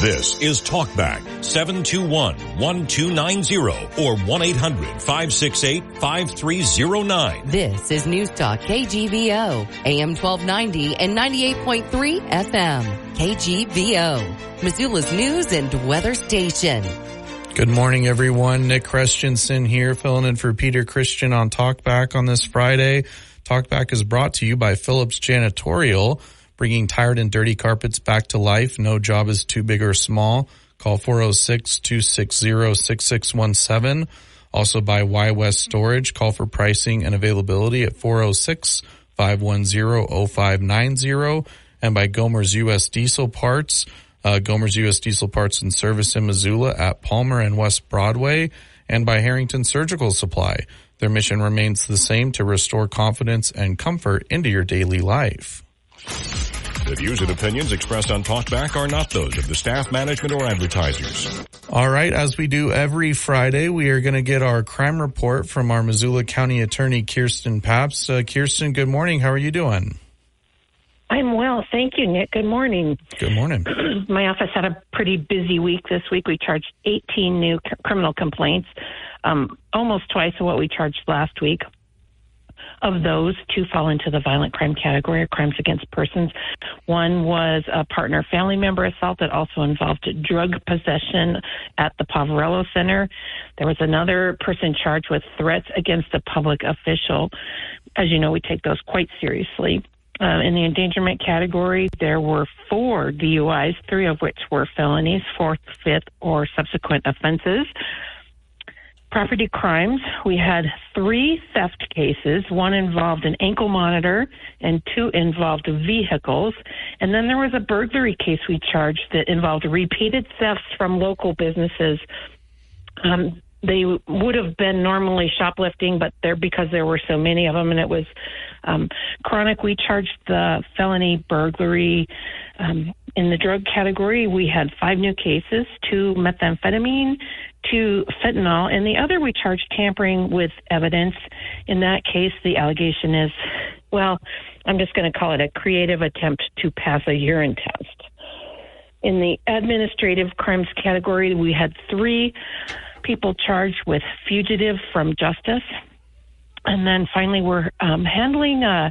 This is Talkback 721-1290 or 1-800-568-5309. This is News Talk KGVO, AM 1290 and 98.3 FM. KGVO, Missoula's news and weather station. Good morning, everyone. Nick Christensen here, filling in for Peter Christian on Talkback on this Friday. Talkback is brought to you by Phillips Janitorial bringing tired and dirty carpets back to life. No job is too big or small. Call 406-260-6617. Also by Y West Storage. Call for pricing and availability at 406-510-0590. And by Gomer's U.S. Diesel Parts. Uh, Gomer's U.S. Diesel Parts and Service in Missoula at Palmer and West Broadway. And by Harrington Surgical Supply. Their mission remains the same to restore confidence and comfort into your daily life. The views and opinions expressed on Talkback are not those of the staff, management, or advertisers. All right, as we do every Friday, we are going to get our crime report from our Missoula County Attorney Kirsten Pabst. Uh, Kirsten, good morning. How are you doing? I'm well, thank you, Nick. Good morning. Good morning. My office had a pretty busy week this week. We charged 18 new c- criminal complaints, um, almost twice of what we charged last week. Of those, two fall into the violent crime category or crimes against persons. One was a partner family member assault that also involved drug possession at the Poverello Center. There was another person charged with threats against a public official. As you know, we take those quite seriously. Uh, in the endangerment category, there were four DUIs, three of which were felonies, fourth, fifth, or subsequent offenses property crimes, we had three theft cases. One involved an ankle monitor, and two involved vehicles. And then there was a burglary case we charged that involved repeated thefts from local businesses. Um, they would have been normally shoplifting, but there because there were so many of them, and it was um, chronic. We charged the felony burglary. Um, in the drug category, we had five new cases: two methamphetamine, two fentanyl, and the other we charged tampering with evidence. In that case, the allegation is, well, I'm just going to call it a creative attempt to pass a urine test. In the administrative crimes category, we had three people charged with fugitive from justice. And then finally, we're um, handling a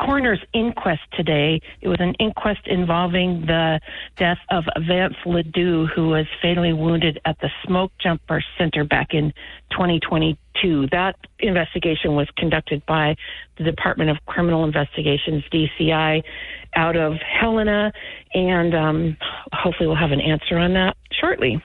coroner's inquest today. It was an inquest involving the death of Vance Ledoux, who was fatally wounded at the Smoke Jumper Center back in 2022. That investigation was conducted by the Department of Criminal Investigations, DCI, out of Helena, and um, hopefully we'll have an answer on that shortly.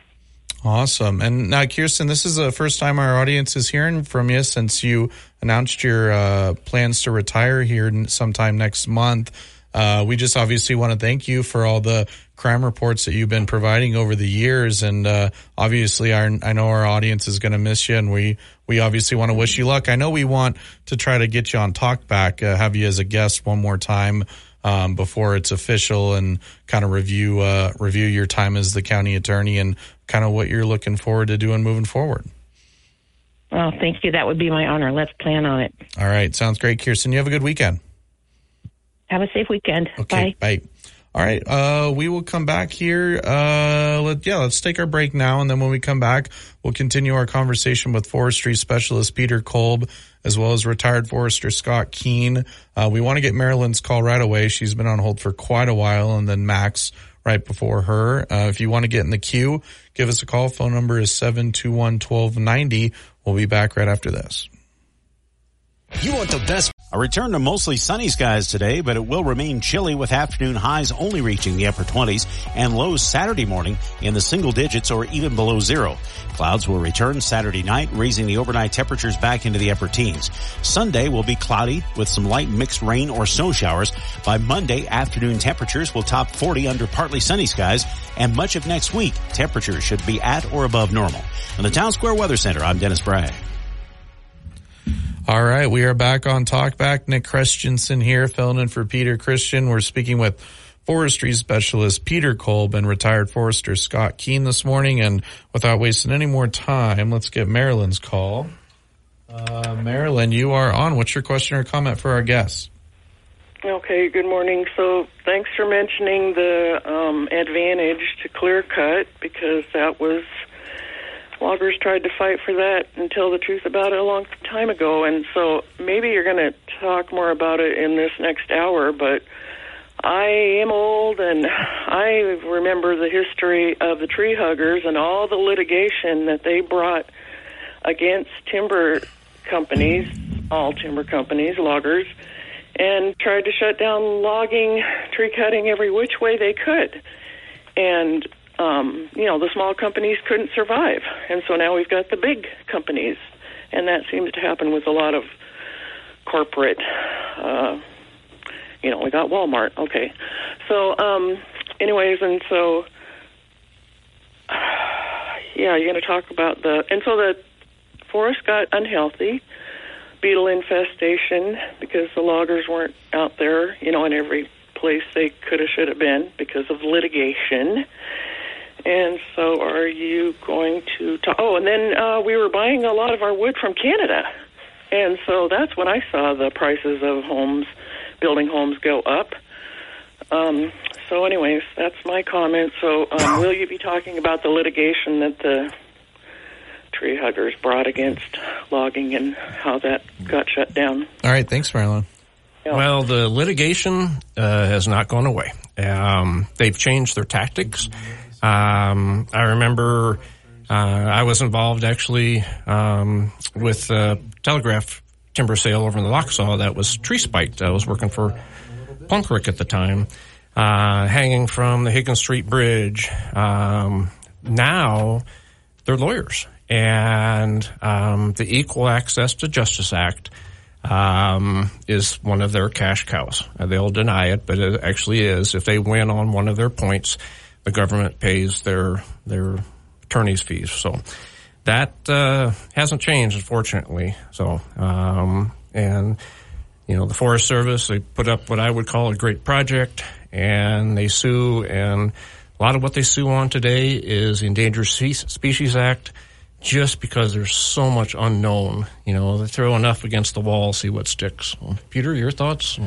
Awesome. And now, Kirsten, this is the first time our audience is hearing from you since you announced your uh, plans to retire here sometime next month. Uh, we just obviously want to thank you for all the crime reports that you've been providing over the years. And uh, obviously, our, I know our audience is going to miss you, and we, we obviously want to wish you luck. I know we want to try to get you on Talkback, uh, have you as a guest one more time um, before it's official and kind of review uh, review your time as the county attorney and kind of what you're looking forward to doing moving forward. Well, thank you. That would be my honor. Let's plan on it. All right. Sounds great, Kirsten. You have a good weekend. Have a safe weekend. Okay. Bye. Bye. All right. Uh, we will come back here. Uh, let, yeah, let's take our break now. And then when we come back, we'll continue our conversation with forestry specialist Peter Kolb, as well as retired forester Scott Kuehn. Uh, we want to get Marilyn's call right away. She's been on hold for quite a while. And then Max right before her. Uh, if you want to get in the queue, give us a call. Phone number is 721-1290. We'll be back right after this. You want the best a return to mostly sunny skies today, but it will remain chilly with afternoon highs only reaching the upper 20s and lows Saturday morning in the single digits or even below zero. Clouds will return Saturday night, raising the overnight temperatures back into the upper teens. Sunday will be cloudy with some light mixed rain or snow showers. By Monday, afternoon temperatures will top 40 under partly sunny skies, and much of next week, temperatures should be at or above normal. In the Town Square Weather Center, I'm Dennis Bragg. All right, we are back on Talkback. Nick Christensen here, filling in for Peter Christian. We're speaking with forestry specialist Peter Kolb and retired forester Scott Kuehn this morning. And without wasting any more time, let's get Marilyn's call. Uh, Marilyn, you are on. What's your question or comment for our guests? Okay, good morning. So, thanks for mentioning the um, advantage to clear cut because that was loggers tried to fight for that and tell the truth about it a long time ago. And so, maybe you're going to talk more about it in this next hour, but I am old and I remember the history of the tree huggers and all the litigation that they brought against timber companies, all timber companies, loggers and tried to shut down logging, tree cutting every which way they could. And, um, you know, the small companies couldn't survive. And so now we've got the big companies. And that seems to happen with a lot of corporate, uh, you know, we got Walmart. Okay. So, um, anyways, and so, yeah, you're going to talk about the, and so the forest got unhealthy beetle infestation because the loggers weren't out there, you know, in every place they could have, should have been because of litigation. And so, are you going to talk? Oh, and then uh, we were buying a lot of our wood from Canada. And so that's when I saw the prices of homes, building homes go up. Um, so, anyways, that's my comment. So, um, will you be talking about the litigation that the tree huggers brought against logging and how that got shut down. All right, thanks, Marilyn. Yeah. Well, the litigation uh, has not gone away. Um, they've changed their tactics. Um, I remember uh, I was involved actually um, with a telegraph timber sale over in the Lochsa that was tree spiked. I was working for Plum Creek at the time, uh, hanging from the Higgins Street Bridge. Um, now they're lawyers and um, the Equal Access to Justice Act um, is one of their cash cows. Uh, they'll deny it, but it actually is. If they win on one of their points, the government pays their their attorney's fees. So that uh, hasn't changed, unfortunately. So um, and you know the Forest Service they put up what I would call a great project, and they sue and. A lot of what they sue on today is Endangered Species Act just because there's so much unknown. You know, they throw enough against the wall, see what sticks. Peter, your thoughts?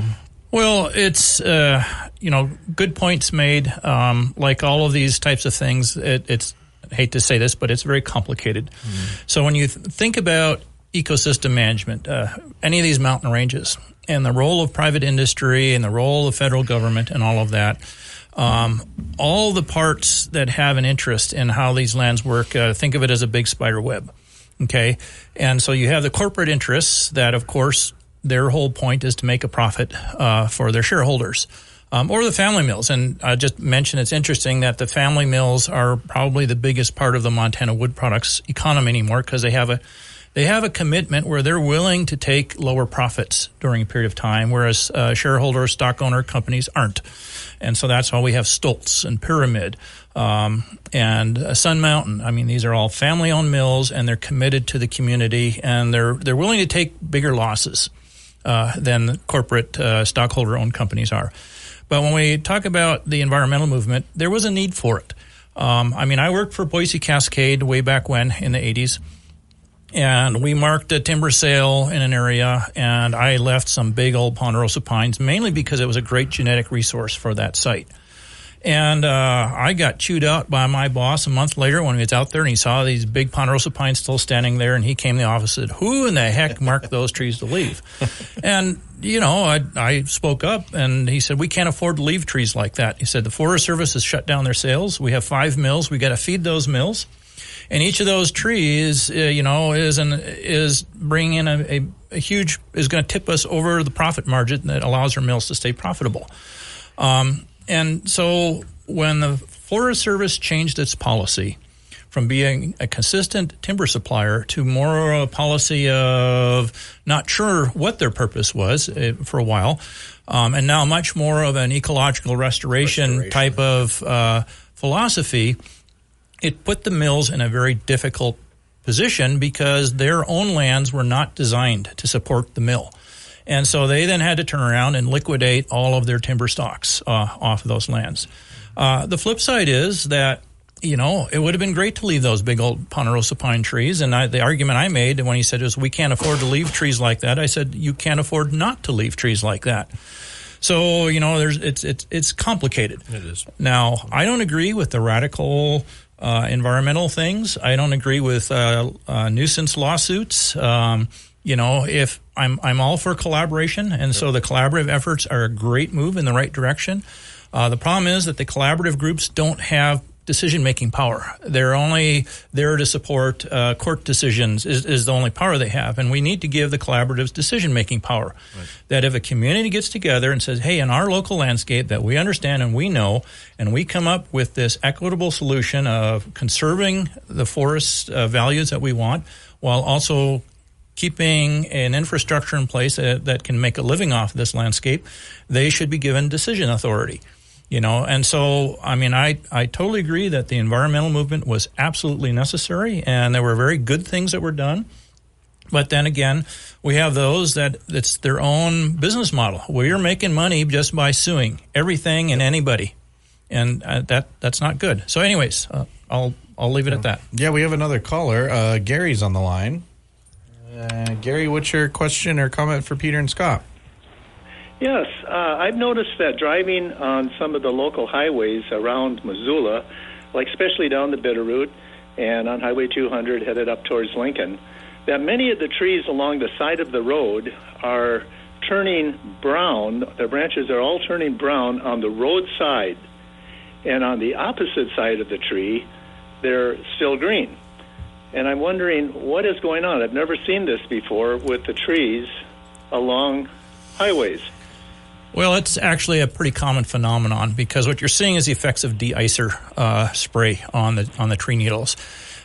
Well, it's uh, you know good points made. Um, like all of these types of things, it, it's I hate to say this, but it's very complicated. Mm. So when you th- think about ecosystem management, uh, any of these mountain ranges, and the role of private industry and the role of federal government and all of that um, all the parts that have an interest in how these lands work, uh, think of it as a big spider web. Okay. And so you have the corporate interests that, of course, their whole point is to make a profit uh, for their shareholders. Um, or the family mills. And I just mentioned it's interesting that the family mills are probably the biggest part of the Montana wood products economy anymore because they have a they have a commitment where they're willing to take lower profits during a period of time, whereas uh, shareholder, stock owner companies aren't. And so that's why we have Stoltz and Pyramid um, and uh, Sun Mountain. I mean, these are all family owned mills and they're committed to the community and they're, they're willing to take bigger losses than corporate uh, stockholder owned companies are. But when we talk about the environmental movement, there was a need for it. Um, I mean, I worked for Boise Cascade way back when in the 80s and we marked a timber sale in an area and i left some big old ponderosa pines mainly because it was a great genetic resource for that site and uh, i got chewed out by my boss a month later when he was out there and he saw these big ponderosa pines still standing there and he came to the office and said who in the heck marked those trees to leave? And you know I, I spoke up and he said we can't afford to leave trees like that. He said the forest service has shut down their sales. We have five mills. We got to feed those mills. And each of those trees, uh, you know, is an is bringing in a, a, a huge is going to tip us over the profit margin that allows our mills to stay profitable. Um, and so when the Forest Service changed its policy from being a consistent timber supplier to more a policy of not sure what their purpose was uh, for a while, um, and now much more of an ecological restoration, restoration. type of uh, philosophy it put the mills in a very difficult position because their own lands were not designed to support the mill. And so they then had to turn around and liquidate all of their timber stocks uh, off of those lands. Uh, the flip side is that you know, it would have been great to leave those big old ponderosa pine trees. And I, the argument I made when he said was, we can't afford to leave trees like that. I said, you can't afford not to leave trees like that. So you know, there's it's it's it's complicated. It is. Now, I don't agree with the radical uh, environmental things. I don't agree with uh, uh, nuisance lawsuits. Um, you know, if I'm I'm all for collaboration, and so the collaborative efforts are a great move in the right direction. Uh, the problem is that the collaborative groups don't have decision making power. They're only there to support uh, court decisions is, is the only power they have, and we need to give the collaboratives decision making power. Right. That if a community gets together and says, "Hey, in our local landscape that we understand and we know," and we come up with this equitable solution of conserving the forest uh, values that we want, while also keeping an infrastructure in place that, that can make a living off this landscape, they should be given decision authority you know? And so i mean i i totally agree that the environmental movement was absolutely necessary and there were very good things that were done. But then again we have those that it's their own business model. We're making money just by suing everything and anybody. And uh, that that's not good. So anyways uh, i'll i'll leave it at that. Yeah we have another caller. Uh, gary's on the line uh, gary what's your question or comment for peter and scott Yes, uh, I've noticed that driving on some of the local highways around Missoula, like especially down the Bitterroot and on Highway 200 headed up towards Lincoln, that many of the trees along the side of the road are turning brown. The branches are all turning brown on the road side, and on the opposite side of the tree, they're still green. And I'm wondering what is going on. I've never seen this before with the trees along highways. Well, it's actually a pretty common phenomenon because what you're seeing is the effects of de-icer uh, spray on the on the tree needles.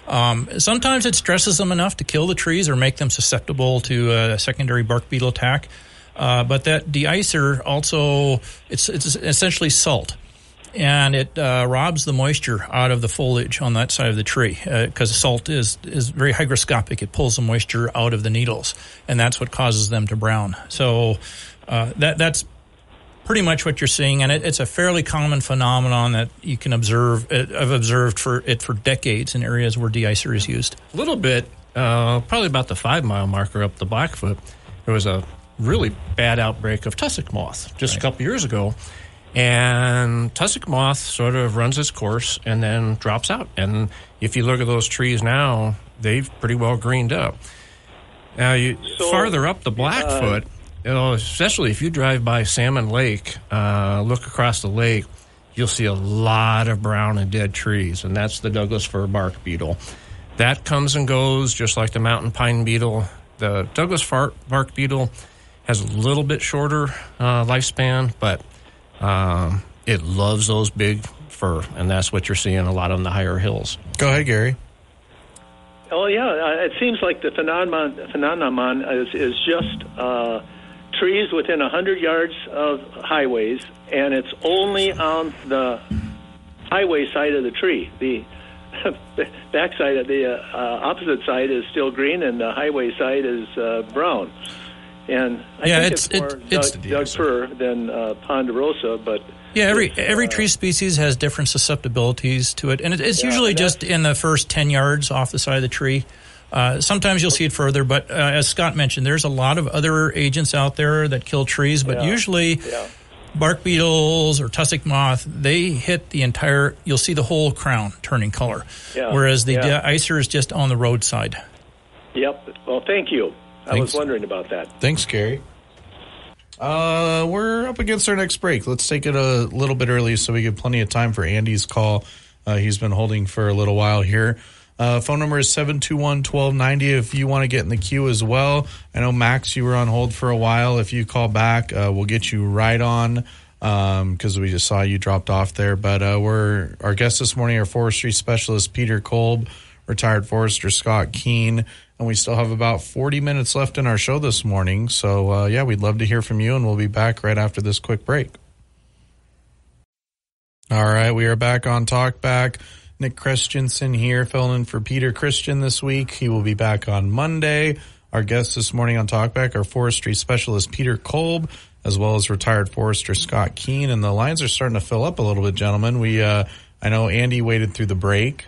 Um, sometimes it stresses them enough to kill the trees or make them susceptible to a secondary bark beetle attack. Uh, but that de-icer also it's it's essentially salt, and it uh, robs the moisture out of the foliage on that side of the tree because uh, salt is is very hygroscopic. It pulls the moisture out of the needles, and that's what causes them to brown. So. Uh, that that's pretty much what you're seeing, and it, it's a fairly common phenomenon that you can observe. Uh, I've observed for it for decades in areas where de-icer is used. A little bit, uh, probably about the five mile marker up the Blackfoot. There was a really bad outbreak of tussock moth just right. a couple years ago, and tussock moth sort of runs its course and then drops out. And if you look at those trees now, they've pretty well greened up. Now, you so, farther up the Blackfoot. Uh, you know, especially if you drive by Salmon Lake, uh, look across the lake, you'll see a lot of brown and dead trees, and that's the Douglas fir bark beetle. That comes and goes just like the mountain pine beetle. The Douglas fir bark beetle has a little bit shorter uh, lifespan, but um, it loves those big fir, and that's what you're seeing a lot on the higher hills. Go ahead, Gary. Oh yeah, uh, it seems like the phenomenon phenomenon is is just uh, trees within 100 yards of highways, and it's only on the highway side of the tree. The back side of the uh, opposite side is still green, and the highway side is uh, brown. And I yeah, think it's, it's more it, it's Doug, Doug fir than uh, ponderosa, but yeah, every every uh, tree species has different susceptibilities to it, and it, it's yeah, usually just in the first ten yards off the side of the tree. Uh, sometimes you'll see it further, but uh, as Scott mentioned, there's a lot of other agents out there that kill trees, but yeah. usually yeah. bark beetles or tussock moth, they hit the entire, you'll see the whole crown turning color, whereas the yeah. icer is just on the roadside. Yep. Well, thank you. I Thanks. was wondering about that. Thanks, Gary. Uh, we're up against our next break. Let's take it a little bit early so we get plenty of time for Andy's call. Uh, he's been holding for a little while here. Uh, phone number is 721 1290 if you want to get in the queue as well. I know, Max, you were on hold for a while. If you call back, uh, we'll get you right on because um, we just saw you dropped off there. But uh, we're our guests this morning, are forestry specialist, Peter Kolb, retired forester Scott Kuehn. And we still have about 40 minutes left in our show this morning. So, uh, yeah, we'd love to hear from you, and we'll be back right after this quick break. All right, we are back on Talk Back. Nick Christensen here, filling in for Peter Christian this week. He will be back on Monday. Our guests this morning on Talkback, are forestry specialist Peter Kolb, as well as retired forester Scott Kuehn. And the lines are starting to fill up a little bit, gentlemen. We, uh, I know Andy waited through the break.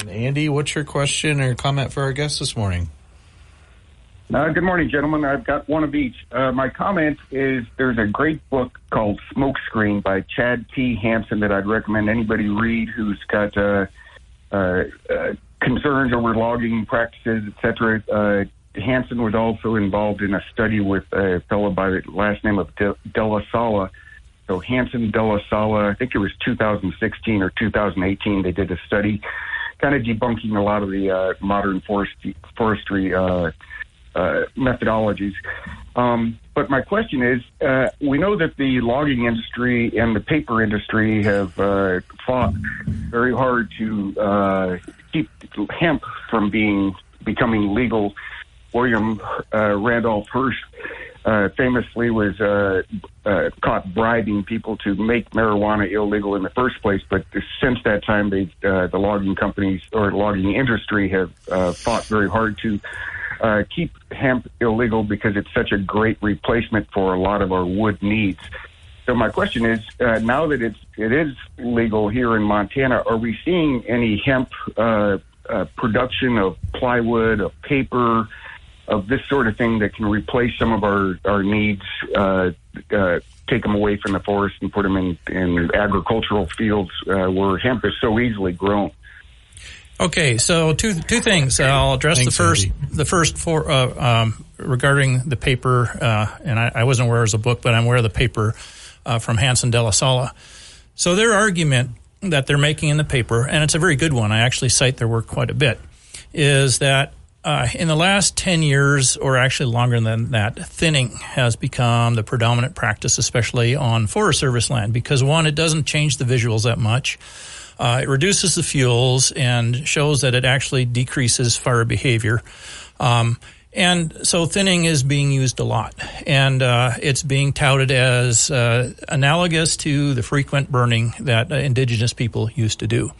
And Andy, what's your question or comment for our guest this morning? Uh, good morning, gentlemen. I've got one of each. Uh, my comment is there's a great book called Smokescreen by Chad T. Hanson that I'd recommend anybody read who's got uh, uh, uh, concerns over logging practices, etc. Uh, Hanson was also involved in a study with a fellow by the last name of De, La Sala. So Hanson De La Sala, I think it was 2016 or 2018, they did a study kind of debunking a lot of the uh, modern forestry, forestry uh, uh, methodologies. Um, but my question is, uh, we know that the logging industry and the paper industry have uh, fought very hard to uh, keep hemp from being becoming legal. William uh, Randolph Hearst uh, famously was uh, uh, caught bribing people to make marijuana illegal in the first place. But since that time, they uh, the logging companies or logging industry have uh, fought very hard to uh, keep hemp illegal because it's such a great replacement for a lot of our wood needs. So my question is, uh, now that it's it is legal here in Montana, are we seeing any hemp uh, uh, production of plywood, of paper, of this sort of thing that can replace some of our our needs, uh, uh, take them away from the forest and put them in in agricultural fields uh, where hemp is so easily grown? Okay, so two two things. I'll address Thanks, the first Andy. the first for uh, um, regarding the paper, uh, and I, I wasn't aware it was a book, but I'm aware of the paper uh, from Hanson DellaSala. So their argument that they're making in the paper, and it's a very good one. I actually cite their work quite a bit, is that uh, in the last 10 years, or actually longer than that, thinning has become the predominant practice, especially on Forest Service land, because one, it doesn't change the visuals that much. Uh, it reduces the fuels and shows that it actually decreases fire behavior. Um, and so thinning is being used a lot, and uh, it's being touted as uh, analogous to the frequent burning that uh, indigenous people used to do.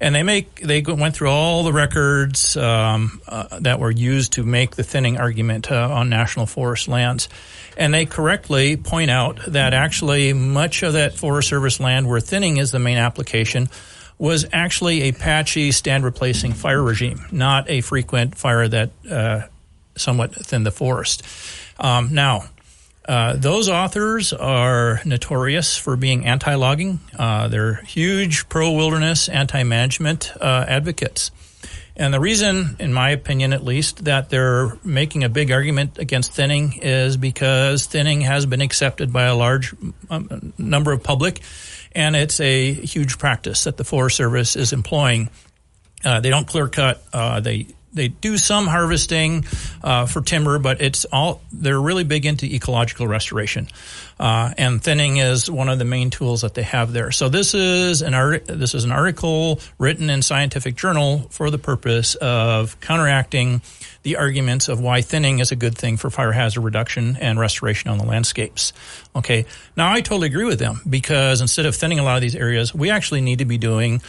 And they make they went through all the records um, uh, that were used to make the thinning argument uh, on national forest lands, and they correctly point out that actually much of that Forest Service land where thinning is the main application was actually a patchy stand replacing fire regime, not a frequent fire that uh, somewhat thinned the forest. Um, now, uh, those authors are notorious for being anti-logging. Uh, they're huge pro-wilderness, anti-management uh, advocates. And the reason, in my opinion at least, that they're making a big argument against thinning is because thinning has been accepted by a large um, number of public, and it's a huge practice that the Forest Service is employing. Uh, they don't clear cut. Uh, they they do some harvesting uh, for timber, but it's all they're really big into ecological restoration, uh, and thinning is one of the main tools that they have there. So this is an art, this is an article written in Scientific Journal for the purpose of counteracting the arguments of why thinning is a good thing for fire hazard reduction and restoration on the landscapes. Okay, now I totally agree with them because instead of thinning a lot of these areas, we actually need to be doing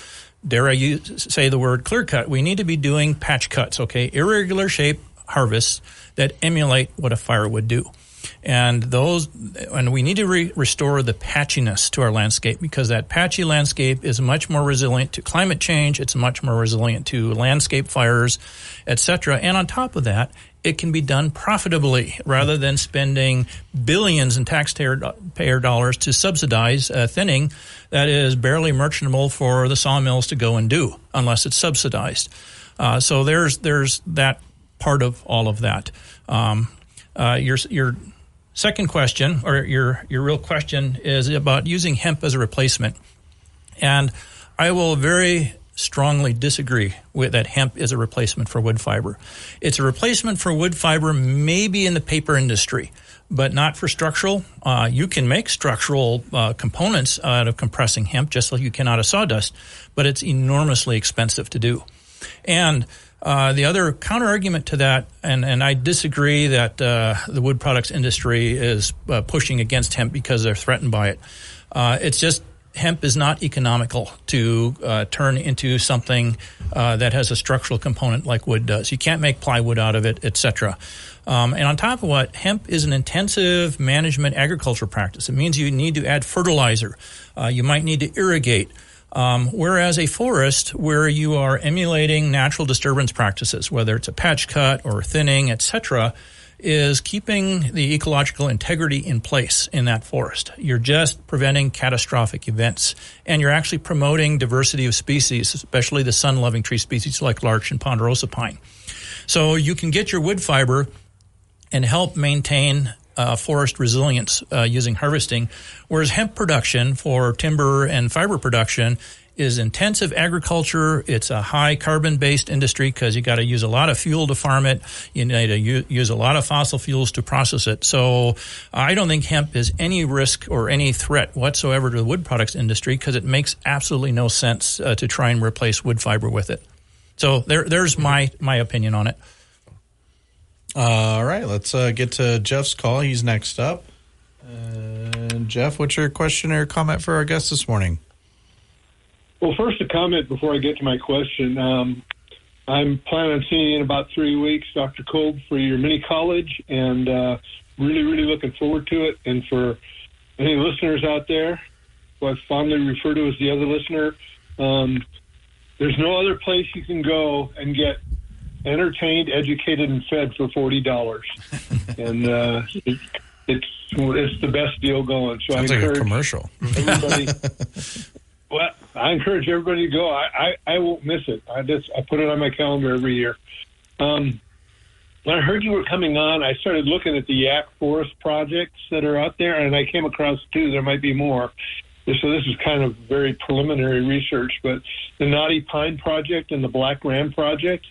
dare I use, say the word clear cut, we need to be doing patch cuts, okay? Irregular shape harvests that emulate what a fire would do. And those, and we need to re- restore the patchiness to our landscape because that patchy landscape is much more resilient to climate change. It's much more resilient to landscape fires, etc. And on top of that, it can be done profitably rather than spending billions in taxpayer dollars to subsidize uh, thinning that is barely merchantable for the sawmills to go and do unless it's subsidized. Uh, so there's there's that part of all of that. Um, uh, your your second question or your your real question is about using hemp as a replacement, and I will very strongly disagree with that hemp is a replacement for wood fiber. It's a replacement for wood fiber maybe in the paper industry, but not for structural. Uh, you can make structural uh, components out of compressing hemp just like you can out of sawdust, but it's enormously expensive to do. And uh, the other counter argument to that, and, and I disagree that uh, the wood products industry is uh, pushing against hemp because they're threatened by it. Uh, it's just hemp is not economical to uh, turn into something uh, that has a structural component like wood does. You can't make plywood out of it, etc. Um, and on top of what, hemp is an intensive management agriculture practice. It means you need to add fertilizer. You might need to irrigate. Um, whereas a forest, where you are emulating natural disturbance practices, whether it's a patch cut or thinning, etc., is keeping the ecological integrity in place in that forest. You're just preventing catastrophic events, and you're actually promoting diversity of species, especially the sun-loving tree species like larch and ponderosa pine. So you can get your wood fiber and help maintain uh, forest resilience uh, using harvesting, whereas hemp production for timber and fiber production is intensive agriculture. It's a high carbon based industry because you got to use a lot of fuel to farm it. You need to use a lot of fossil fuels to process it. So I don't think hemp is any risk or any threat whatsoever to the wood products industry because it makes absolutely no sense uh, to try and replace wood fiber with it. So there, there's my my opinion on it. All right, let's uh, get to Jeff's call. He's next up. And Jeff, what's your question or comment for our guest this morning? Well, first, a comment before I get to my question. Um, I'm planning on seeing you in about three weeks, Dr. Kolb, for your mini college, and uh, really, really looking forward to it. And for any listeners out there, who I fondly refer to as the other listener, um, there's no other place you can go and get entertained, educated, and fed for forty dollars, and uh, it, it's it's the best deal going. So Sounds I like a commercial. everybody. well, I encourage everybody to go. I, I I won't miss it. I just I put it on my calendar every year. Um, when I heard you were coming on, I started looking at the Yaak Forest projects that are out there, and I came across two. There might be more. So this is kind of very preliminary research, but the Knotty Pine Project and the Black Ram Project.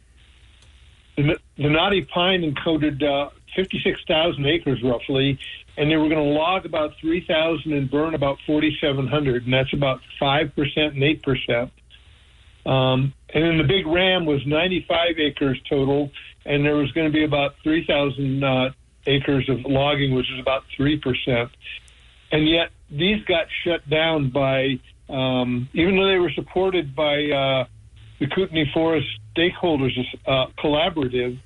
The, the Knotty Pine encoded uh, 56,000 acres roughly, and they were going to log about 3,000 and burn about 4,700, and that's about 5% and 8%. Um, and then the Big Ram was 95 acres total, and there was going to be about 3,000 uh, acres of logging, which is about 3%. And yet these got shut down by, um, even though they were supported by uh, the Kootenai Forest Stakeholders uh, Collaborative,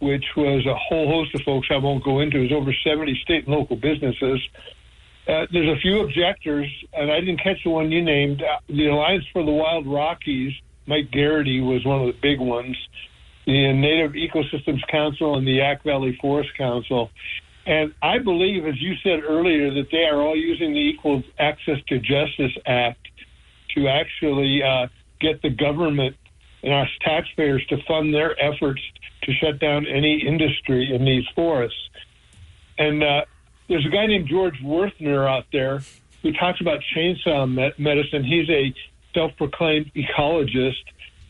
which was a whole host of folks I won't go into. It was over 70 state and local businesses. Uh, there's a few objectors, and I didn't catch the one you named. Uh, the Alliance for the Wild Rockies, Mike Garrity was one of the big ones. The Native Ecosystems Council and the Yaak Valley Forest Council. And I believe, as you said earlier, that they are all using the Equal Access to Justice Act to actually uh, get the government and us taxpayers to fund their efforts to shut down any industry in these forests. And uh, there's a guy named George Wuerthner out there who talks about chainsaw me- medicine. He's a self-proclaimed ecologist,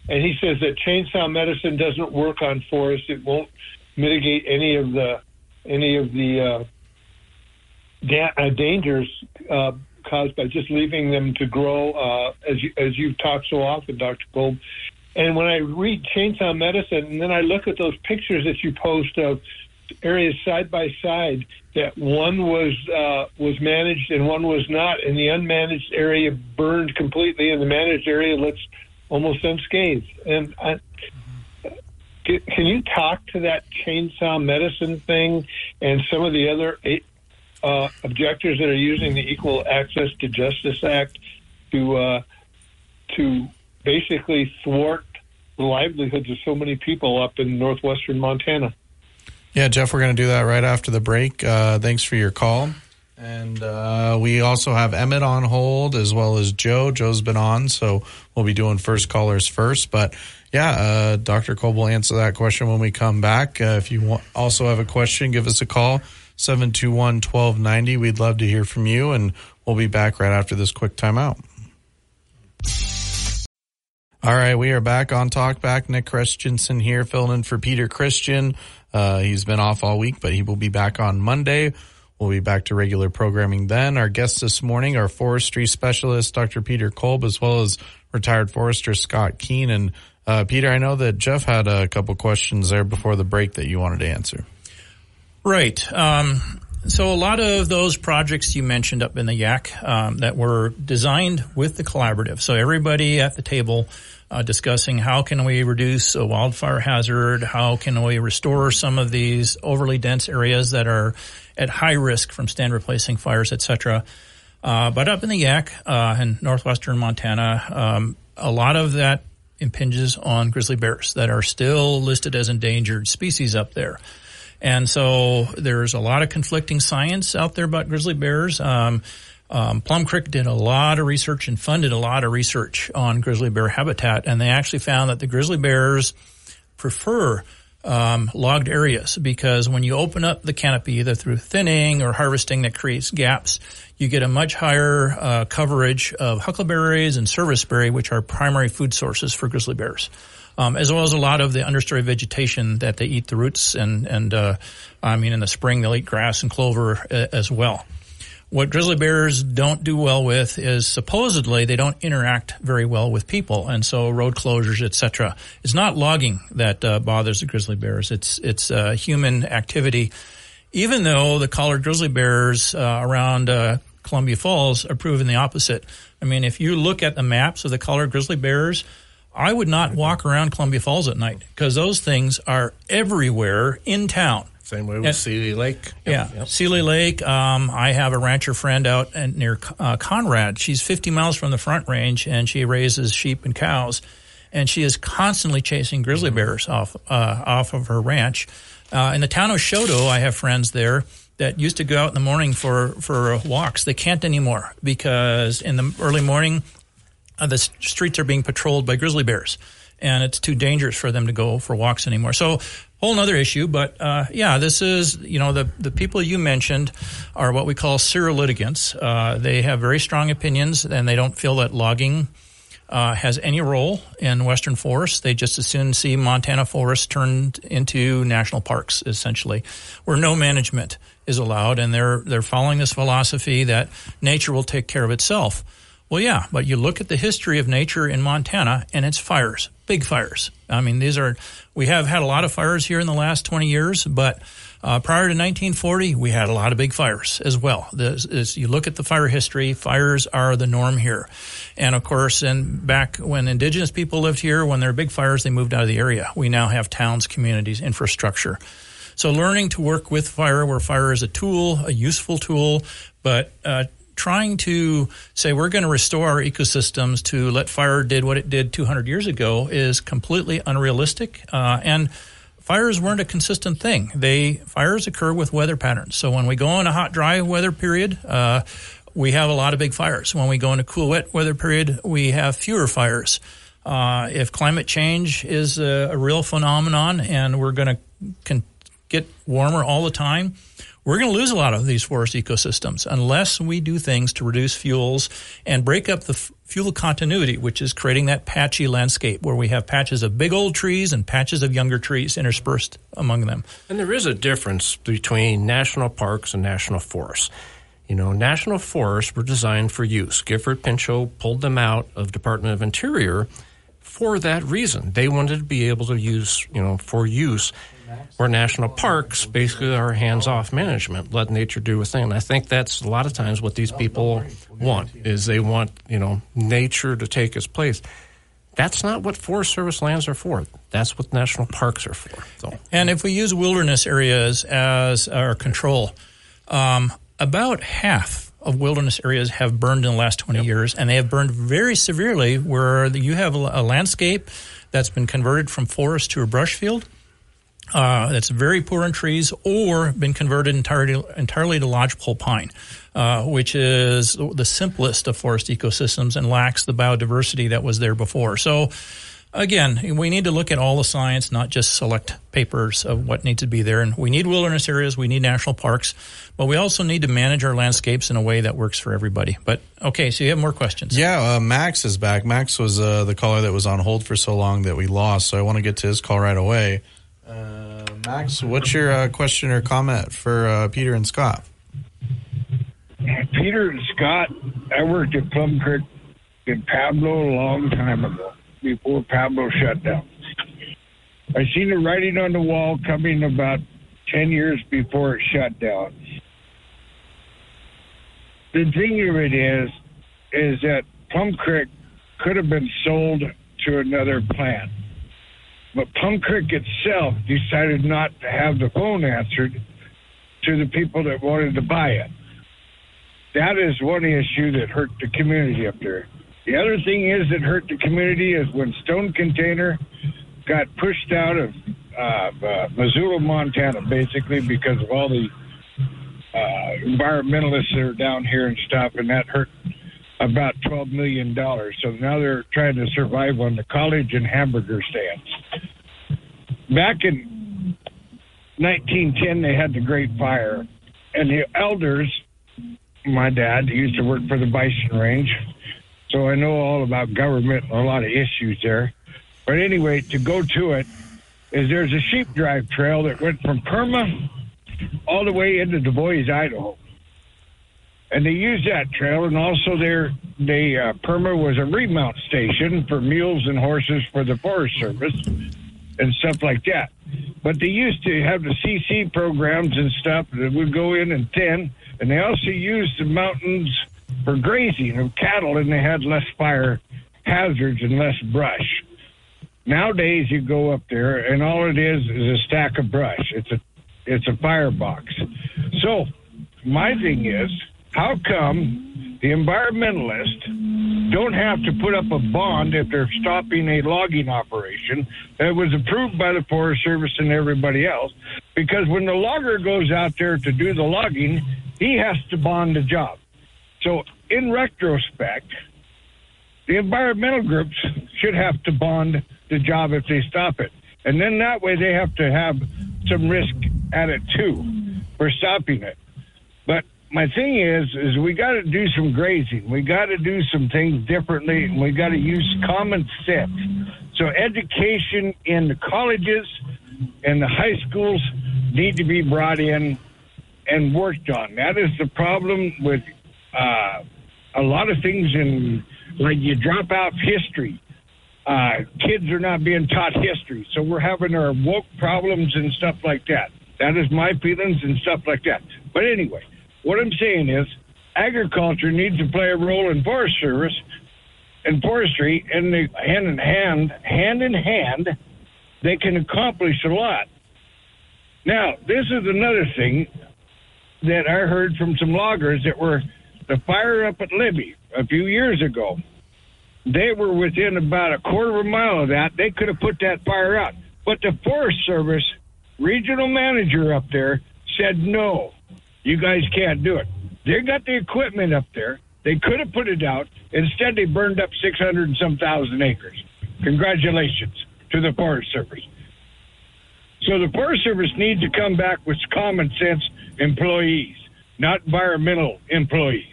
and he says that chainsaw medicine doesn't work on forests. It won't mitigate any of the any of the uh, da- uh, dangers uh, caused by just leaving them to grow, uh, as you, as you've talked so often, Dr. Kolb. And when I read Chainsaw Medicine, and then I look at those pictures that you post of areas side by side, that one was uh, was managed and one was not, and the unmanaged area burned completely, and the managed area looks almost unscathed. And I, can you talk to that chainsaw medicine thing and some of the other uh, objectors that are using the Equal Access to Justice Act to uh, to basically thwart the livelihoods of so many people up in northwestern Montana? Yeah, Jeff, we're going to do that right after the break. Uh, thanks for your call. And uh, we also have Emmett on hold as well as Joe. Joe's been on, so we'll be doing first callers first. But yeah, uh, Dr. Kolb will answer that question when we come back. Uh, if you want, also have a question, give us a call, 721 1290. We'd love to hear from you, and we'll be back right after this quick timeout. All right, we are back on Talk Back. Nick Christensen here, filling in for Peter Christian. Uh, he's been off all week, but he will be back on Monday. We'll be back to regular programming then. Our guests this morning are forestry specialist Dr. Peter Kolb, as well as retired forester Scott Kuehn. And uh, Peter, I know that Jeff had a couple questions there before the break that you wanted to answer. Right. Um, so a lot of those projects you mentioned up in the Yaak um, that were designed with the collaborative. So everybody at the table uh, discussing how can we reduce a wildfire hazard, how can we restore some of these overly dense areas that are at high risk from stand replacing fires, etc. Uh, but up in the Yaak uh, in northwestern Montana, um, a lot of that impinges on grizzly bears that are still listed as endangered species up there. And so there's a lot of conflicting science out there about grizzly bears. Um, um, Plum Creek did a lot of research and funded a lot of research on grizzly bear habitat, and they actually found that the grizzly bears prefer um, logged areas because when you open up the canopy, either through thinning or harvesting that creates gaps, you get a much higher uh, coverage of huckleberries and serviceberry, which are primary food sources for grizzly bears. Um, as well as a lot of the understory vegetation that they eat the roots and and uh, I mean in the spring they'll eat grass and clover uh, as well. What grizzly bears don't do well with is supposedly they don't interact very well with people, and so road closures, etc. It's not logging that uh, bothers the grizzly bears; it's it's uh, human activity. Even though the collared grizzly bears uh, around uh, Columbia Falls are proving the opposite. I mean, if you look at the maps of the collared grizzly bears, I would not walk around Columbia Falls at night because those things are everywhere in town. Same way with and, Seeley Lake. Yep, yeah, yep. Seeley Lake. Um, I have a rancher friend out near uh, Conrad. She's 50 miles from the Front Range, and she raises sheep and cows, and she is constantly chasing grizzly mm-hmm. bears off uh, off of her ranch. Uh, in the town of Choteau, I have friends there that used to go out in the morning for for walks. They can't anymore because in the early morning, uh, the streets are being patrolled by grizzly bears and it's too dangerous for them to go for walks anymore. So whole other issue, but uh, yeah, this is you know the the people you mentioned are what we call litigants. Uh, they have very strong opinions, and they don't feel that logging uh, has any role in western forests. They just as soon see Montana forests turned into national parks, essentially, where no management is allowed, and they're they're following this philosophy that nature will take care of itself. Well, yeah, but you look at the history of nature in Montana, and it's fires, big fires. I mean, these are, we have had a lot of fires here in the last 20 years, but uh, prior to 1940, we had a lot of big fires as well. This, you look at the fire history, fires are the norm here. And of course, and back when indigenous people lived here, when there were big fires, they moved out of the area. We now have towns, communities, infrastructure. So learning to work with fire, where fire is a tool, a useful tool, but uh, trying to say we're going to restore our ecosystems to let fire did what it did 200 years ago is completely unrealistic. Uh, and fires weren't a consistent thing. They fires occur with weather patterns. So when we go in a hot, dry weather period, uh, we have a lot of big fires. When we go into cool, wet weather period, we have fewer fires. Uh, if climate change is a, a real phenomenon and we're going to get warmer all the time, we're going to lose a lot of these forest ecosystems unless we do things to reduce fuels and break up the f- fuel continuity, which is creating that patchy landscape where we have patches of big old trees and patches of younger trees interspersed among them. And there is a difference between national parks and national forests. You know, national forests were designed for use. Gifford Pinchot pulled them out of Department of Interior for that reason. They wanted to be able to use, you know, for use where national parks basically are hands-off management, let nature do a thing. And I think that's a lot of times what these people want is they want you know nature to take its place. That's not what Forest Service lands are for. That's what national parks are for. So. And if we use wilderness areas as our control, um, about half of wilderness areas have burned in the last 20 yep. years, and they have burned very severely where you have a landscape that's been converted from forest to a brush field uh, that's very poor in trees or been converted entirely, entirely to lodgepole pine, uh, which is the simplest of forest ecosystems and lacks the biodiversity that was there before. So, again, we need to look at all the science, not just select papers of what needs to be there. And we need wilderness areas, we need national parks, but we also need to manage our landscapes in a way that works for everybody. But okay, so you have more questions? Yeah, uh, Max is back. Max was uh, the caller that was on hold for so long that we lost, so I want to get to his call right away. Uh, Max, what's your uh, question or comment for uh, Peter and Scott? Peter and Scott, I worked at Plum Creek in Pablo a long time ago, before Pablo shut down. I seen the writing on the wall coming about 10 years before it shut down. The thing of it is, is that Plum Creek could have been sold to another plant but Plum Creek itself decided not to have the phone answered to the people that wanted to buy it. that is one issue that hurt the community up there. The other thing is that hurt the community is when Stone Container got pushed out of uh, uh, Missoula, Montana, basically because of all the uh, environmentalists that are down here and stuff, and that hurt about twelve million dollars. So now they're trying to survive on the college and hamburger stands. Back in 1910, they had the Great Fire, and the elders. My dad used to work for the Bison Range, so I know all about government and a lot of issues there. But anyway, to go to it, is there's a sheep drive trail that went from Perma all the way into Du Bois, Idaho. And they used that trail, and also there, they uh, Perma was a remount station for mules and horses for the Forest Service and stuff like that. But they used to have the CC programs and stuff that would go in and thin, and they also used the mountains for grazing of cattle, and they had less fire hazards and less brush. Nowadays, you go up there, and all it is is a stack of brush. It's a it's a firebox. So, my thing is, how come the environmentalists don't have to put up a bond if they're stopping a logging operation that was approved by the Forest Service and everybody else? Because when the logger goes out there to do the logging, he has to bond the job. So, in retrospect, the environmental groups should have to bond the job if they stop it. And then that way they have to have some risk at it too for stopping it. But my thing is, is we got to do some grazing. We got to do some things differently, and we got to use common sense. So education in the colleges and the high schools need to be brought in and worked on. That is the problem with uh, a lot of things in, like you drop out history. Uh, kids are not being taught history, so we're having our woke problems and stuff like that. That is my feelings and stuff like that. But anyway, what I'm saying is agriculture needs to play a role in Forest Service and forestry, and they, hand in hand, hand in hand, they can accomplish a lot. Now, this is another thing that I heard from some loggers that were the fire up at Libby a few years ago. They were within about a quarter of a mile of that. They could have put that fire out. But the Forest Service regional manager up there said, no, you guys can't do it. They got the equipment up there. They could have put it out. Instead, they burned up 600 and some thousand acres. Congratulations to the Forest Service. So the Forest Service needs to come back with common sense employees, not environmental employees,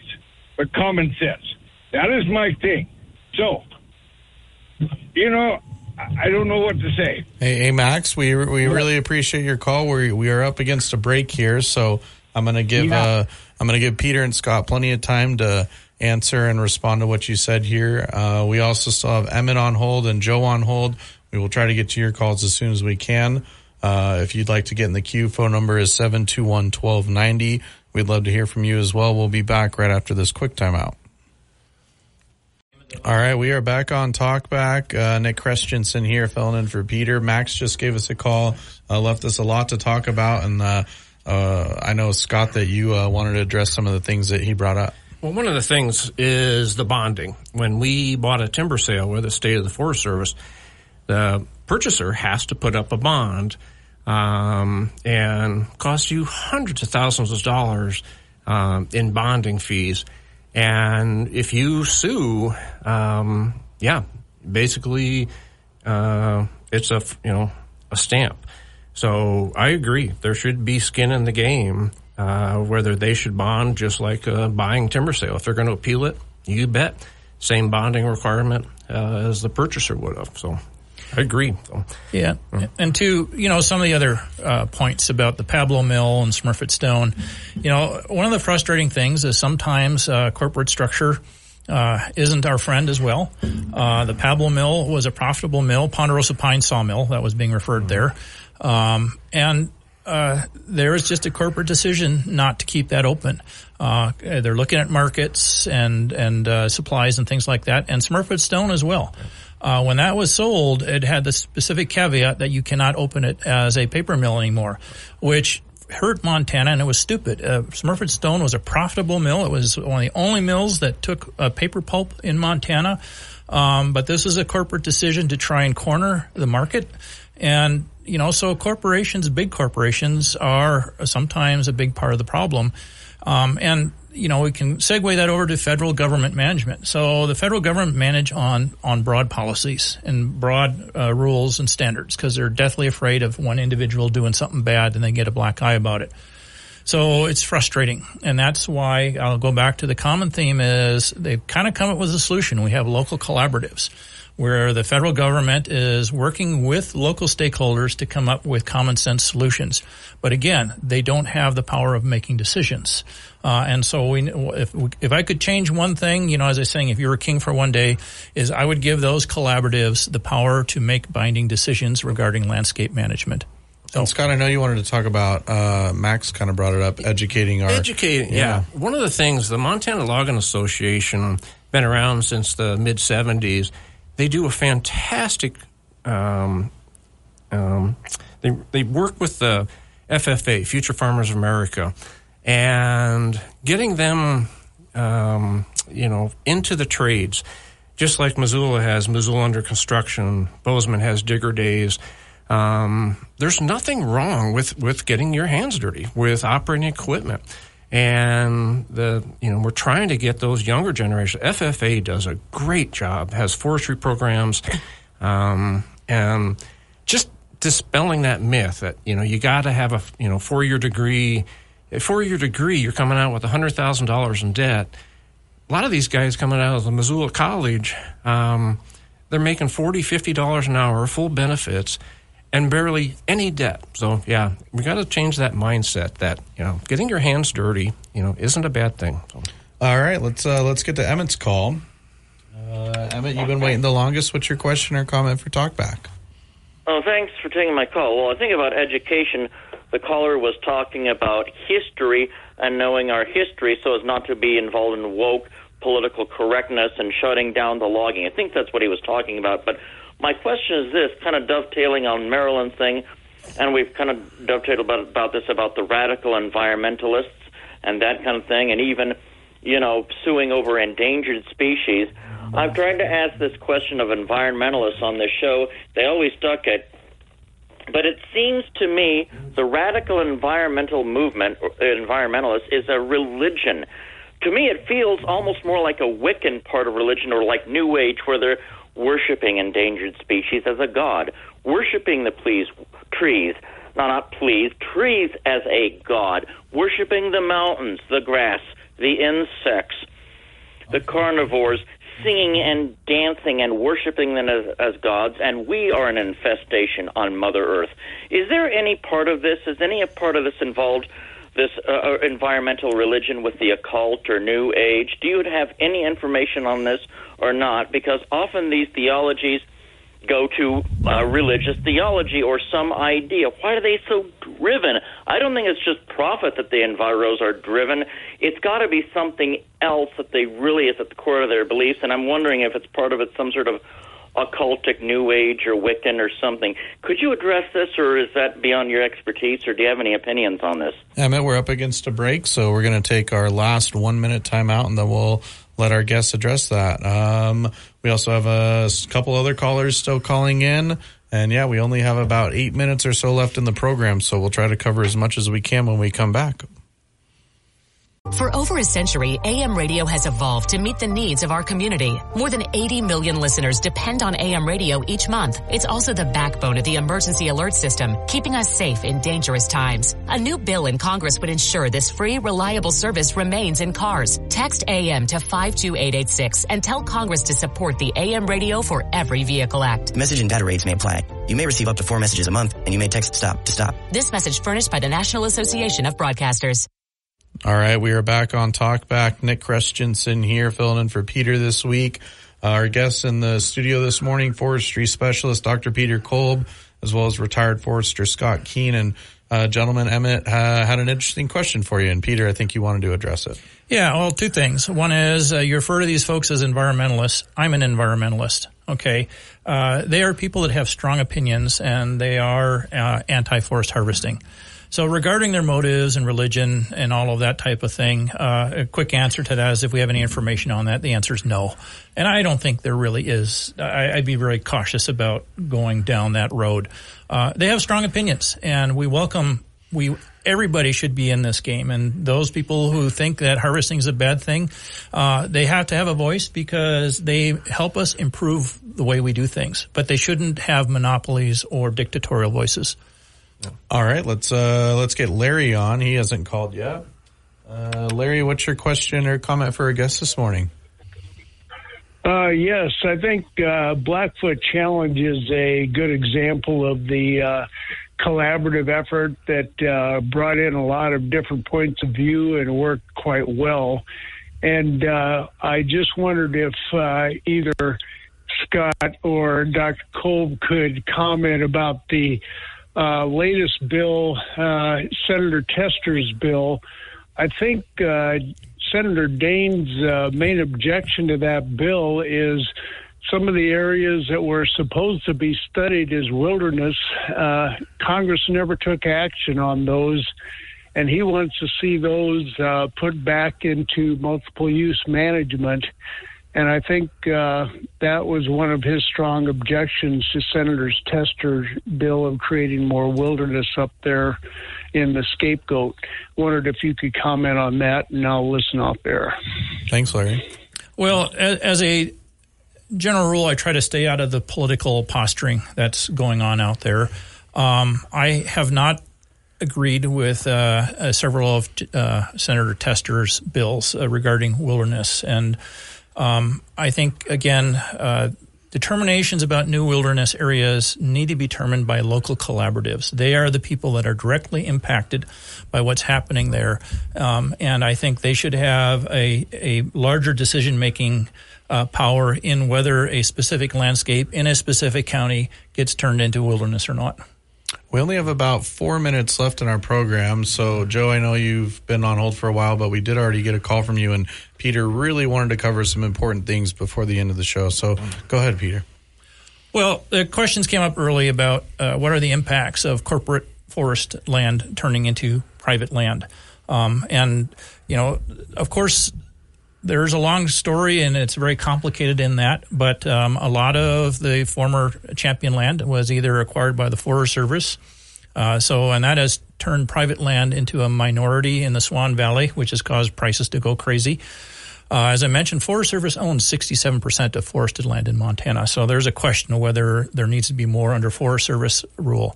but common sense. That is my thing. So, you know, I don't know what to say. Hey, hey Max, we we really appreciate your call. We we are up against a break here, so I'm going to give Yeah. uh, I'm going to give Peter and Scott plenty of time to answer and respond to what you said here. Uh, we also still have Emmett on hold and Joe on hold. We will try to get to your calls as soon as we can. Uh, if you'd like to get in the queue, phone number is 721-1290. We'd love to hear from you as well. We'll be back right after this quick timeout. All right, we are back on Talkback. Uh, Nick Christensen here, filling in for Peter. Max just gave us a call, uh, left us a lot to talk about, and uh, uh, I know Scott that you uh, wanted to address some of the things that he brought up. Well, one of the things is the bonding. When we bought a timber sale with the state of the Forest Service, the purchaser has to put up a bond um, and cost you hundreds of thousands of dollars um, in bonding fees. And if you sue, um, yeah, basically, uh, it's a you know a stamp. So I agree. There should be skin in the game. Uh, whether they should bond just like uh, buying timber sale. If they're going to appeal it, you bet. Same bonding requirement uh, as the purchaser would have. So I agree. So, Yeah. And to, you know, some of the other uh, points about the Pablo Mill and Smurfit Stone, you know, one of the frustrating things is sometimes uh, corporate structure uh, isn't our friend as well. Uh, the Pablo Mill was a profitable mill, Ponderosa Pine Sawmill, that was being referred there. Um, and uh, there is just a corporate decision not to keep that open. Uh, they're looking at markets and and uh, supplies and things like that, and Smurfit Stone as well. Uh, when that was sold, it had the specific caveat that you cannot open it as a paper mill anymore, which hurt Montana, and it was stupid. Uh, Smurfit Stone was a profitable mill. It was one of the only mills that took uh, paper pulp in Montana. Um, but this is a corporate decision to try and corner the market. And, you know, so corporations, big corporations, are sometimes a big part of the problem. Um, and you know, we can segue that over to federal government management. So the federal government manage on on broad policies and broad uh, rules and standards because they're deathly afraid of one individual doing something bad and they get a black eye about it. So it's frustrating, and that's why I'll go back to the common theme is they've kind of come up with a solution. We have local collaboratives where the federal government is working with local stakeholders to come up with common sense solutions. But again, they don't have the power of making decisions. Uh, and so we, if, if I could change one thing, you know, as I was saying, if you were king for one day, is I would give those collaboratives the power to make binding decisions regarding landscape management. So, and Scott, I know you wanted to talk about uh, Max. Kind of brought it up, educating our educating. Yeah. yeah, one of the things the Montana Logging Association been around since the mid '70s. They do a fantastic. Um, um, they they work with the FFA, Future Farmers of America, and getting them, um, you know, into the trades, just like Missoula has Missoula under construction, Bozeman has digger days. Um, there's nothing wrong with, with getting your hands dirty with operating equipment. And the you know we're trying to get those younger generations. FFA does a great job, has forestry programs, um, and just dispelling that myth that you know you got to have a you know four year degree a four year degree, you're coming out with $100,000 in debt. A lot of these guys coming out of the Missoula College, um, they're making $40, $50 an hour, full benefits, and barely any debt. So, yeah, we got to change that mindset that, you know, getting your hands dirty, you know, isn't a bad thing. So. All right, let's uh, let's get to Emmett's call. Uh, Emmett, you've been waiting the longest. What's your question or comment for Talkback? Oh, thanks for taking my call. Well, I think about education the caller was talking about history and knowing our history so as not to be involved in woke political correctness and shutting down the logging. I think that's what he was talking about. But my question is this, kind of dovetailing on Marilyn's thing, and we've kind of dovetailed about, about this about the radical environmentalists and that kind of thing, and even, you know, suing over endangered species. I've tried to ask this question of environmentalists on this show. They always stuck at but it seems to me the radical environmental movement, uh, environmentalist, is a religion. To me, it feels almost more like a Wiccan part of religion or like New Age, where they're worshiping endangered species as a god, worshiping the please, trees, no, not please, trees as a god, worshiping the mountains, the grass, the insects, the carnivores, singing and dancing and worshiping them as, as gods, and we are an infestation on Mother Earth. Is there any part of this? Is any part of this involved? This uh, uh, environmental religion with the occult or New Age? Do you have any information on this or not? Because often these theologies go to uh, religious theology or some idea. Why are they so driven? I don't think it's just profit that the enviros are driven. It's got to be something else that they really is at the core of their beliefs. And I'm wondering if it's part of it some sort of occultic New Age or Wiccan or something. Could you address this, or is that beyond your expertise, or do you have any opinions on this? Emmett, we're up against a break, so we're going to take our last one minute timeout, and then we'll let our guests address that. Um, we also have a couple other callers still calling in. And yeah, we only have about eight minutes or so left in the program, so we'll try to cover as much as we can when we come back. For over a century, AM radio has evolved to meet the needs of our community. More than 80 million listeners depend on AM radio each month. It's also the backbone of the emergency alert system, keeping us safe in dangerous times. A new bill in Congress would ensure this free, reliable service remains in cars. Text AM to 52886 and tell Congress to support the AM radio for every vehicle act. Message and data rates may apply. You may receive up to four messages a month and you may text stop to stop. This message furnished by the National Association of Broadcasters. All right, we are back on Talkback. Nick Christensen here, filling in for Peter this week. Uh, our guest in the studio this morning, forestry specialist Dr. Peter Kolb, as well as retired forester Scott Kuehn. Uh, gentleman, Emmett uh, had an interesting question for you, and Peter, I think you wanted to address it. Yeah, well, two things. One is uh, you refer to these folks as environmentalists. I'm an environmentalist. Okay, uh, they are people that have strong opinions, and they are uh, anti-forest harvesting. So regarding their motives and religion and all of that type of thing, uh, a quick answer to that is if we have any information on that, the answer is no. And I don't think there really is. I, I'd be very cautious about going down that road. Uh, they have strong opinions, and we welcome we everybody should be in this game. And those people who think that harvesting is a bad thing, uh, they have to have a voice because they help us improve the way we do things. But they shouldn't have monopolies or dictatorial voices. All right, let's uh, let's get Larry on. He hasn't called yet. Uh, Larry, what's your question or comment for our guest this morning? Uh, yes, I think uh, Blackfoot Challenge is a good example of the uh, collaborative effort that uh, brought in a lot of different points of view and worked quite well. And uh, I just wondered if uh, either Scott or Dr. Kolb could comment about the uh, latest bill, uh, Senator Tester's bill. I think uh, Senator Daines' main objection to that bill is some of the areas that were supposed to be studied as wilderness, uh, Congress never took action on those, and he wants to see those uh, put back into multiple use management. And I think uh, that was one of his strong objections to Senator Tester's bill of creating more wilderness up there in the scapegoat. Wondered if you could comment on that, and I'll listen off there. Thanks, Larry. Well, as a general rule, I try to stay out of the political posturing that's going on out there. Um, I have not agreed with uh, uh, several of uh, Senator Tester's bills uh, regarding wilderness, and um, I think again. Uh, determinations about new wilderness areas need to be determined by local collaboratives. They are the people that are directly impacted by what's happening there. Um, and I think they should have a, a larger decision making uh, power in whether a specific landscape in a specific county gets turned into wilderness or not. We only have about four minutes left in our program. So, Joe, I know you've been on hold for a while, but we did already get a call from you, and Peter really wanted to cover some important things before the end of the show. So, go ahead, Peter. Well, the questions came up early about uh, what are the impacts of corporate forest land turning into private land. Um, and, you know, of course, there's a long story and it's very complicated in that, but um, a lot of the former champion land was either acquired by the Forest Service. Uh, so, and that has turned private land into a minority in the Swan Valley, which has caused prices to go crazy. Uh, as I mentioned, Forest Service owns 67% of forested land in Montana. So there's a question of whether there needs to be more under Forest Service rule.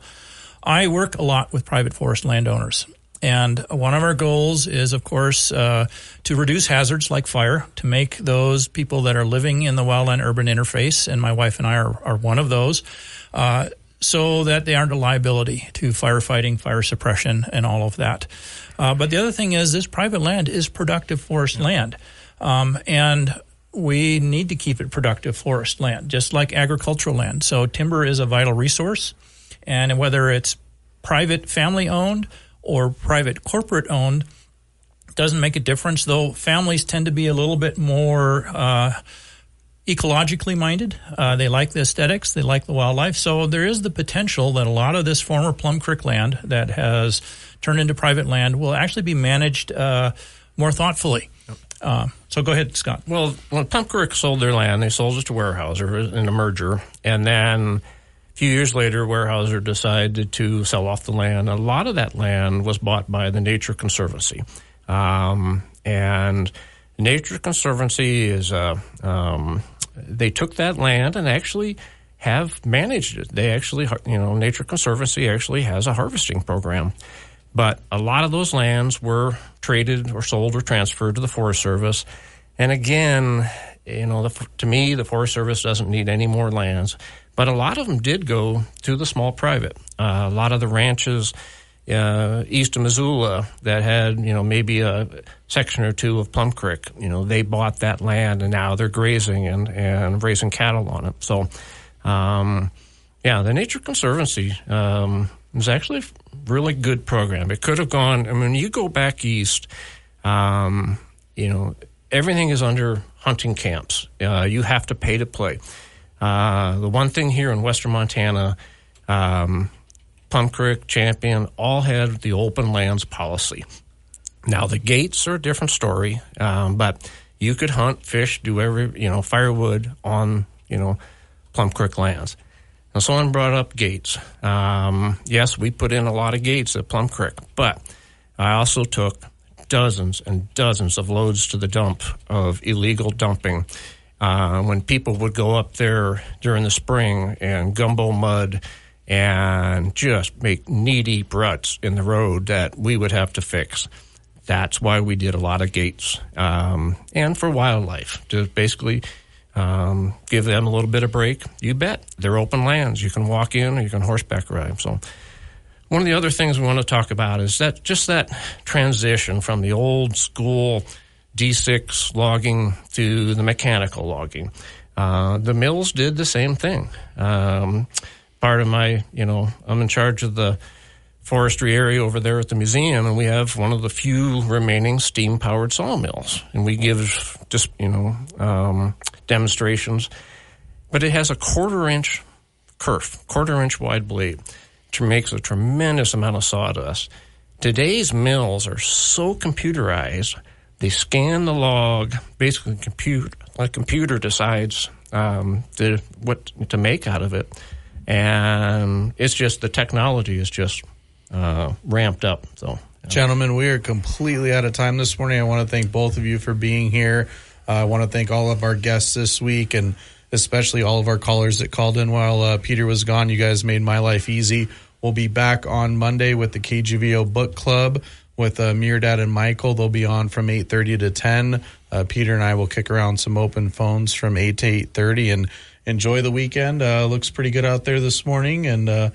I work a lot with private forest landowners. And one of our goals is, of course, uh, to reduce hazards like fire, to make those people that are living in the wildland urban interface, and my wife and I are, are one of those, uh, so that they aren't a liability to firefighting, fire suppression, and all of that. Uh, but the other thing is, this private land is productive forest land. Um, and we need to keep it productive forest land, just like agricultural land. So timber is a vital resource. And whether it's private family owned, or private corporate owned doesn't make a difference, though families tend to be a little bit more uh, ecologically minded. Uh, they like the aesthetics, they like the wildlife. So there is the potential that a lot of this former Plum Creek land that has turned into private land will actually be managed uh, more thoughtfully. Uh, so go ahead, Scott. Well, when Plum Creek sold their land, they sold it to Weyerhaeuser in a merger, and then few years later, Weyerhaeuser decided to sell off the land. A lot of that land was bought by the Nature Conservancy. Um, and Nature Conservancy is, uh, um, they took that land and actually have managed it. They actually, you know, Nature Conservancy actually has a harvesting program. But a lot of those lands were traded or sold or transferred to the Forest Service. And again, you know, the, to me, the Forest Service doesn't need any more lands. But a lot of them did go to the small private. Uh, a lot of the ranches uh, east of Missoula that had, you know, maybe a section or two of Plum Creek, you know, they bought that land and now they're grazing and, and raising cattle on it. So, um, yeah, the Nature Conservancy um, was actually a really good program. It could have gone, I mean, you go back east, um, you know, everything is under hunting camps. Uh, you have to pay to play. Uh, the one thing here in western Montana, um, Plum Creek, Champion, all had the open lands policy. Now the gates are a different story, um, but you could hunt, fish, do every you know firewood on you know Plum Creek lands. Now someone brought up gates. Um, yes, we put in a lot of gates at Plum Creek, but I also took dozens and dozens of loads to the dump of illegal dumping. Uh, when people would go up there during the spring and gumbo mud and just make knee deep ruts in the road that we would have to fix. That's why we did a lot of gates um, and for wildlife to basically um, give them a little bit of break. You bet. They're open lands. You can walk in or you can horseback ride. So, one of the other things we want to talk about is that just that transition from the old school D6 logging to the mechanical logging. Uh, the mills did the same thing. Um, part of my, you know, I'm in charge of the forestry area over there at the museum, and we have one of the few remaining steam powered sawmills. And we give just, you know, um, demonstrations. But it has a quarter inch kerf, quarter inch wide blade, which makes a tremendous amount of sawdust. Today's mills are so computerized, they scan the log, basically compute, a computer decides um, the, what to make out of it. And it's just the technology is just uh, ramped up. So, Gentlemen, we are completely out of time this morning. I want to thank both of you for being here. Uh, I want to thank all of our guests this week and especially all of our callers that called in while uh, Peter was gone. You guys made my life easy. We'll be back on Monday with the KGVO Book Club with uh, Dad and Michael. They'll be on from 8.30 to 10. Uh, Peter and I will kick around some open phones from 8 to 8.30 and enjoy the weekend. Uh, looks pretty good out there this morning. And uh,